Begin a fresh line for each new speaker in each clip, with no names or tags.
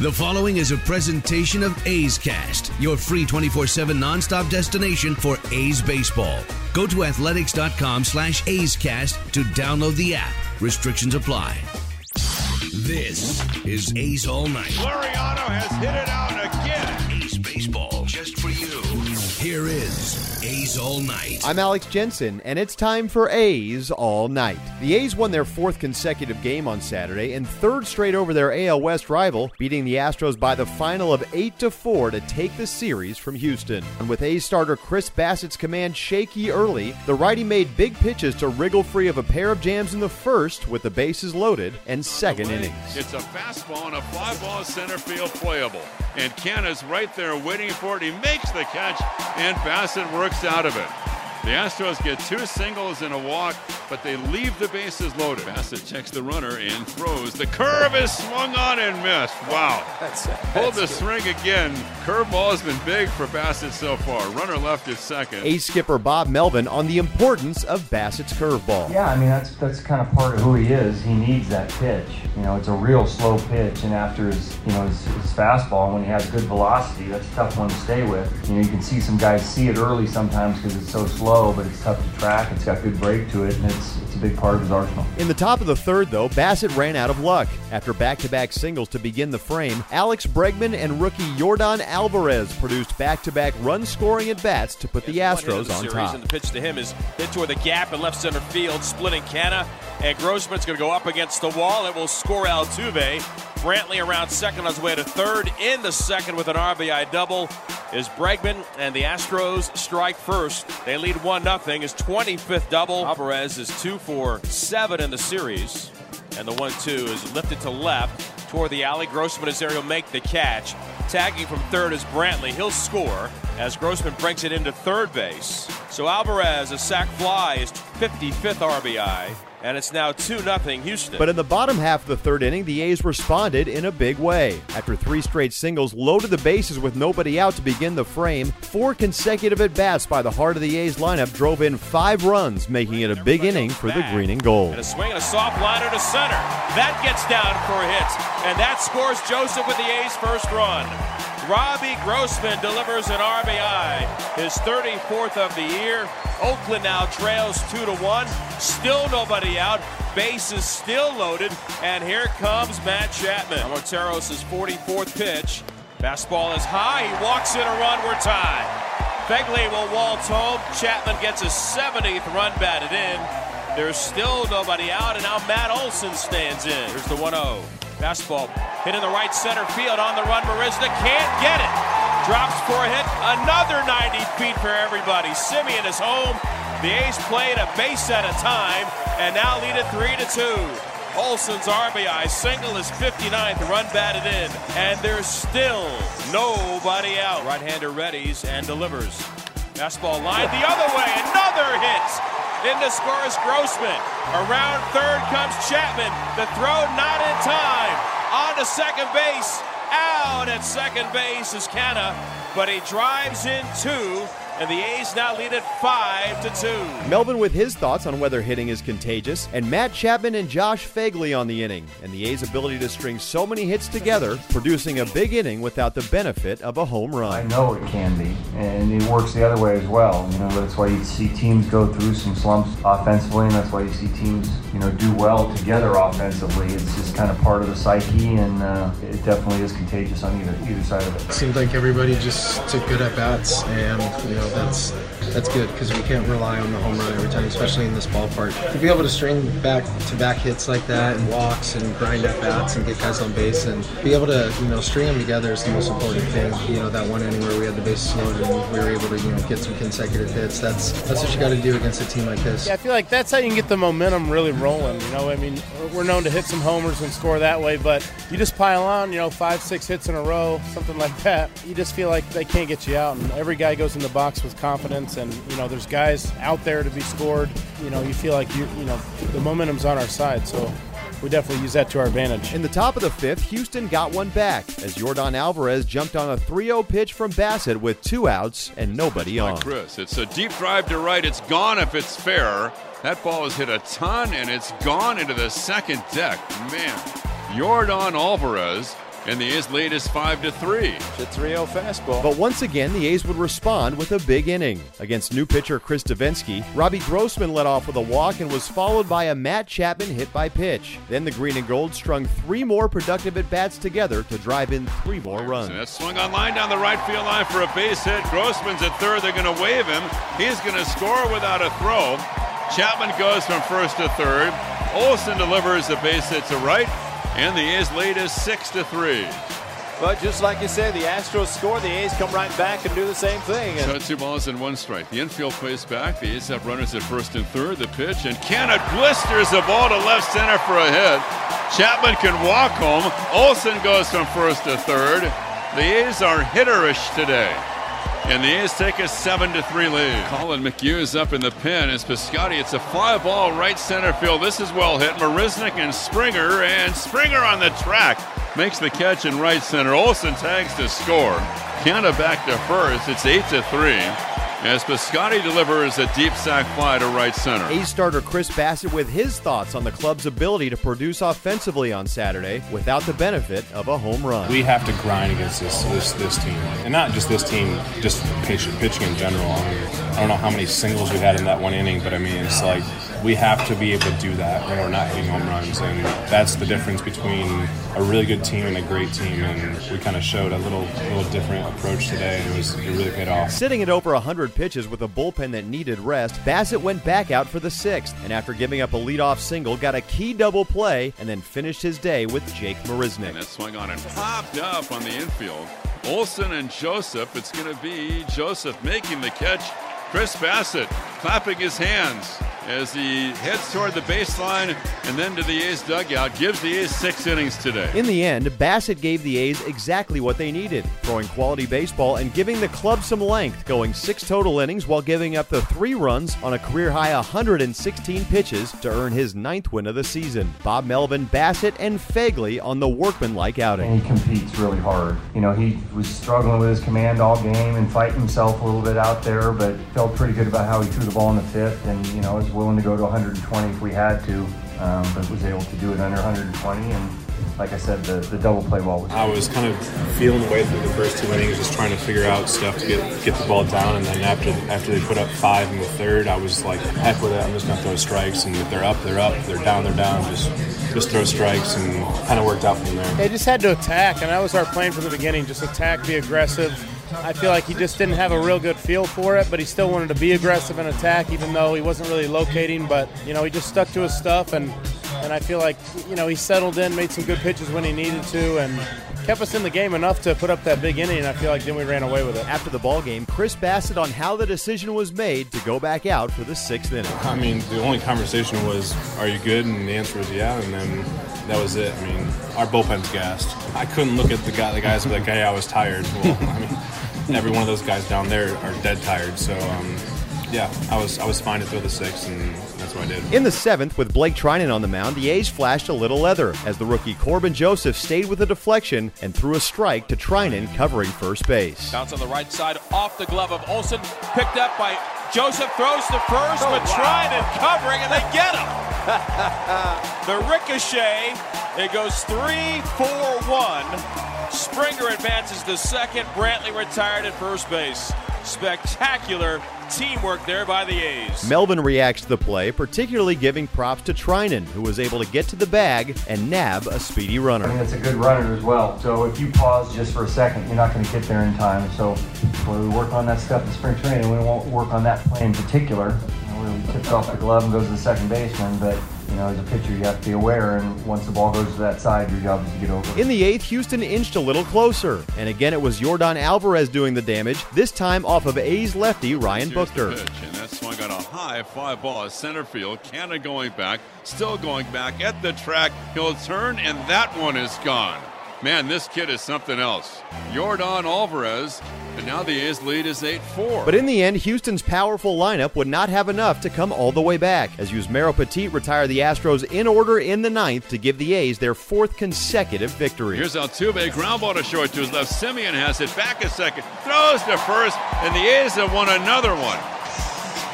The following is a presentation of A's Cast, your free 24-7 nonstop destination for A's baseball. Go to athletics.com slash A's Cast to download the app. Restrictions apply. This is A's All Night.
Laureano has hit it out again.
A's baseball, just for you. Here is A's All Night.
I'm Alex Jensen, and it's time for A's All Night. The A's won their fourth consecutive game on Saturday and third straight over their AL West rival, beating the Astros by the final of 8 to 4 to take the series from Houston. And with A's starter Chris Bassitt's command shaky early, the righty made big pitches to wriggle free of a pair of jams in the first with the bases loaded and second innings.
It's a fastball and a fly ball center field playable. And Canna's right there waiting for it. He makes the catch, and Bassitt works out of it. The Astros get two singles and a walk, but they leave the bases loaded. Bassitt checks the runner and throws. The curve is swung on and missed. Wow. That's pulled the swing again. Curveball has been big for Bassitt so far. Runner left at second.
A's skipper Bob Melvin on the importance of Bassitt's curveball.
Yeah, I mean that's that's kind of part of who he is. He needs that pitch. You know, it's a real slow pitch, and after his you know his, his fastball, when he has good velocity, that's a tough one to stay with. You know, you can see some guys see it early sometimes because it's so slow, but it's tough to track. It's got good break to it, and it's it's a big part of his arsenal.
In the top of the third, though, Bassitt ran out of luck. After back to back singles to begin the frame, Alex Bregman and rookie Yordan Alvarez produced back to back run scoring at bats to put the Astros on top.
And the pitch to him is hit toward the gap in left center field, splitting Canna. And Grossman's going to go up against the wall. It will score Altuve. Brantley around second on his way to third. In the second with an RBI double is Bregman, and the Astros strike first. They lead 1 0. His 25th double. Alvarez is 2 for 7 in the series. And the 1 2 is lifted to left toward the alley. Grossman is there. He'll make the catch. Tagging from third is Brantley. He'll score as Grossman breaks it into third base. So Alvarez, a sac fly, is 55th RBI. And it's now 2 0 Houston.
But in the bottom half of the third inning, the A's responded in a big way. After three straight singles, loaded the bases with nobody out to begin the frame, four consecutive at bats by the heart of the A's lineup drove in five runs, making it a big inning for the green and gold.
And a swing and a soft liner to center. That gets down for a hit. And that scores Joseph with the A's first run. Robbie Grossman delivers an RBI, his 34th of the year. Oakland now trails 2 to 1. Still nobody out. Base is still loaded. And here comes Matt Chapman. Monteros' 44th pitch. Fastball is high. He walks in a run. We're tied. Phegley will waltz home. Chapman gets his 70th run batted in. There's still nobody out, and now Matt Olson stands in. Here's the 1 0. Fastball hit in the right center field on the run. Marisnick can't get it. Drops for a hit. Another 90 feet for everybody. Semien is home. The A's played a base at a time and now lead it 3 to 2. Olson's RBI single is 59th run batted in, and there's still nobody out. Right-hander readies and delivers. Fastball line the other way. Another hit. In Into scores Grossman. Around third comes Chapman. The throw not in time. To second base. Out at second base is Canna, but he drives in two and the A's now lead it 5 to 2.
Melvin with his thoughts on whether hitting is contagious, and Matt Chapman and Josh Phegley on the inning, and the A's ability to string so many hits together, producing a big inning without the benefit of a home run.
I know it can be, and it works the other way as well. You know, that's why you see teams go through some slumps offensively, and that's why you see teams, you know, do well together offensively. It's just kind of part of the psyche, and uh, it definitely is contagious on either either side of it.
Seems like everybody just took good at bats, and you know that's that's good because we can't rely on the home run every time, especially in this ballpark. To be able to string back to back hits like that and walks and grind at bats and get guys on base and be able to you know string them together is the most important thing. You know that one inning where we had the bases loaded and we were able to you know get some consecutive hits. That's that's what you got to do against a team like this.
Yeah, I feel like that's how you can get the momentum really rolling. You know, I mean, we're known to hit some homers and score that way, but you just pile on, you know, five, six hits in a row, something like that. You just feel like they can't get you out, and every guy goes in the box with confidence, and you know, there's guys out there to be scored. You know, you feel like you, you know, the momentum's on our side, so we definitely use that to our advantage.
In the top of the fifth, Houston got one back as Yordan Alvarez jumped on a 3 0 pitch from Bassitt with two outs and nobody on.
Chris, it's a deep drive to right. It's gone if it's fair. That ball has hit a ton and it's gone into the second deck. Man, Yordan Alvarez and the A's lead is 5 to 3.
It's a 3 0 fastball.
But once again, the A's would respond with a big inning. Against new pitcher Chris Devenski, Robbie Grossman led off with a walk and was followed by a Matt Chapman hit by pitch. Then the Green and Gold strung three more productive at bats together to drive in three more runs.
And that swung on line down the right field line for a base hit. Grossman's at third. They're going to wave him. He's going to score without a throw. Chapman goes from first to third. Olson delivers the base hit to right. And the A's lead is 6 to 3.
But just like you said, the Astros score, the A's come right back and do the same thing.
So two balls and one strike. The infield plays back. The A's have runners at first and third. The pitch, and Cannon blisters the ball to left center for a hit. Chapman can walk home. Olson goes from first to third. The A's are hitterish today. And the A's take a 7 to 3 lead. Collin McHugh is up in the pen. It's Piscotty. It's a fly ball right center field. This is well hit. Marisnick and Springer. And Springer on the track makes the catch in right center. Olson tags to score. Canada back to first. It's 8 to 3. As Piscotty delivers a deep sac fly to right center.
A's starter Chris Bassitt with his thoughts on the club's ability to produce offensively on Saturday without the benefit of a home run.
We have to grind against this this, this team, and not just this team, just pitching, pitching in general. I, mean, I don't know how many singles we had in that one inning, but I mean, it's like we have to be able to do that when we're not hitting home runs, and that's the difference between a really good team and a great team. And we kind of showed a little little different approach today, and it was it really paid off.
Sitting at over 100 pitches with a bullpen that needed rest, Bassitt went back out for the sixth, and after giving up a leadoff single, got a key double play, and then finished his day with Jake Marisnick.
And that swung on and popped up on the infield. Olson and Joseph. It's going to be Joseph making the catch. Chris Bassitt clapping his hands as he heads toward the baseline and then to the A's dugout. Gives the A's six innings today.
In the end, Bassitt gave the A's exactly what they needed, throwing quality baseball and giving the club some length, going six total innings while giving up the three runs on a career high 116 pitches to earn his ninth win of the season. Bob Melvin, Bassitt, and Phegley on the workmanlike outing.
And he competes really hard. You know, he was struggling with his command all game and fighting himself a little bit out there, but felt pretty good about how he threw the ball in the fifth and, you know, was willing to go to 120 if we had to, um, but was able to do it under 120. And like I said, the, the double play ball was.
I was kind of feeling the way through the first two innings, just trying to figure out stuff to get get the ball down. And then after after they put up five in the third, I was like, heck with it. I'm just gonna throw strikes, and if they're up, they're up. If they're down, they're down. Just just throw strikes, and kind of worked out from there.
They just had to attack, and that was our plan from the beginning. Just attack, be aggressive. I feel like he just didn't have a real good feel for it, but he still wanted to be aggressive and attack, even though he wasn't really locating. But you know, he just stuck to his stuff, and and I feel like you know he settled in, made some good pitches when he needed to, and kept us in the game enough to put up that big inning. And I feel like then we ran away with it.
After the ball game, Chris Bassitt on how the decision was made to go back out for the sixth inning.
I mean, the only conversation was, "Are you good?" And the answer was yeah, and then that was it. I mean, our bullpen's gassed. I couldn't look at the guy, the guys, and be like, "Hey, I was tired." Well, I mean every one of those guys down there are dead tired. So um, yeah, I was I was fine to throw the six, and that's what I did.
In the seventh, with Blake Treinen on the mound, the A's flashed a little leather as the rookie Corbin Joseph stayed with a deflection and threw a strike to Treinen covering first base.
Bounce on the right side, off the glove of Olson, picked up by Joseph, throws to first,
Oh,
but
wow.
Treinen covering, and they get him. the ricochet, it goes three, four, one. Springer advances to second. Brantley retired at first base. Spectacular teamwork there by the A's.
Melvin reacts to the play, particularly giving props to Treinen, who was able to get to the bag and nab a speedy
I
runner.
mean, it's a good runner as well. So if you pause just for a second, you're not going to get there in time. So when we work on that stuff in spring training, we won't work on that play in particular. You he tips off the glove and goes to the second baseman. But you know, as a pitcher, you have to be aware. And once the ball goes to that side, your job is to get over.
In the eighth, Houston inched a little closer, and again it was Yordan Alvarez doing the damage, this time off of A's lefty Ryan
Here's the
Buchter.
pitch, and that swung on a high fly ball, center field. Canada going back, still going back at the track. He'll turn, and that one is gone. Man, this kid is something else. Yordan Alvarez, and now the A's lead is 8 4.
But in the end, Houston's powerful lineup would not have enough to come all the way back, as Yusmeiro Petit retired the Astros in order in the ninth to give the A's their fourth consecutive victory.
Here's Altuve, ground ball to short to his left. Semien has it back a second, throws to first, and the A's have won another one.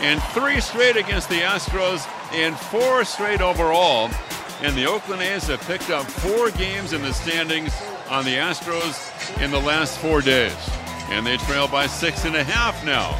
And three straight against the Astros, and four straight overall. And the Oakland A's have picked up four games in the standings on the Astros in the last four days. And they trail by six and a half now.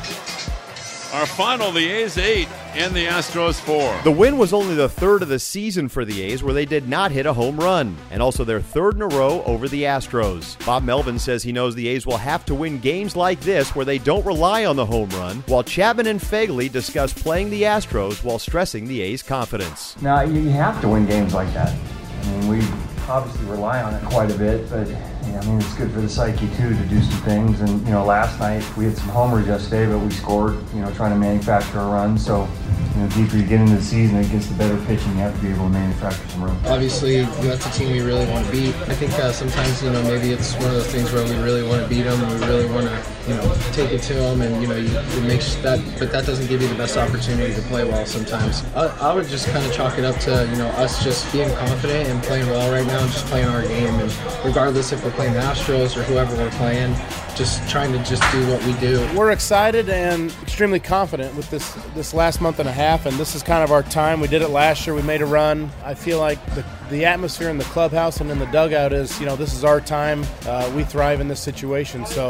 Our final, the A's eight and the Astros four.
The win was only the third of the season for the A's, where they did not hit a home run, and also their third in a row over the Astros. Bob Melvin says he knows the A's will have to win games like this where they don't rely on the home run, while Chapman and Phegley discuss playing the Astros while stressing the A's confidence.
Now you you have to win games like that. I mean, we obviously rely on it quite a bit, but yeah, I mean it's good for the psyche too to do some things. And you know, last night we had some homers yesterday, but we scored. You know, trying to manufacture a run. So you know, deeper you get into the season against the better pitching, you have to be able to manufacture some runs.
Obviously, that's a team we really want to beat. I think uh, sometimes, you know, maybe it's one of those things where we really want to beat them. We really want to, you know, take it to them, and you know, you, it makes that, but that doesn't give you the best opportunity to play well sometimes. I, I would just kind of chalk it up to, you know, us just being confident and playing well right now, and just playing our game, and regardless if we're playing the Astros or whoever we're playing, just trying to just do what we do.
We're excited and extremely confident with this this last month and a half, and this is kind of our time. We did it last year. We made a run. I feel like the the atmosphere in the clubhouse and in the dugout is, you know, this is our time. Uh, we thrive in this situation, so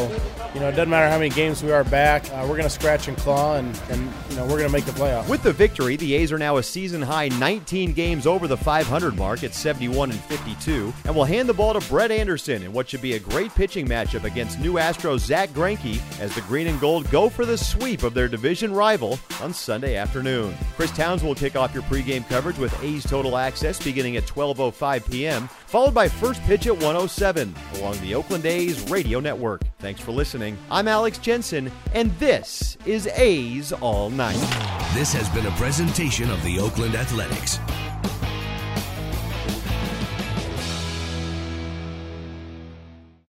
you know, it doesn't matter how many games we are back. Uh, we're going to scratch and claw, and and you know, we're going to make the playoffs.
With the victory, the A's are now a season high 19 games over the 500 mark at 71 and 52, and will hand the ball to Brett Anderson in what should be a great pitching matchup against new Astros Zach Greinke as the Green and Gold go for the sweep of their division rival on Sunday afternoon. Chris Towns will kick off your pregame coverage with A's Total Access beginning at 12:05 p.m., followed by first pitch at 107 along the Oakland A's radio network. Thanks for listening. I'm Alex Jensen, and this is A's All Night.
This has been a presentation of the Oakland Athletics.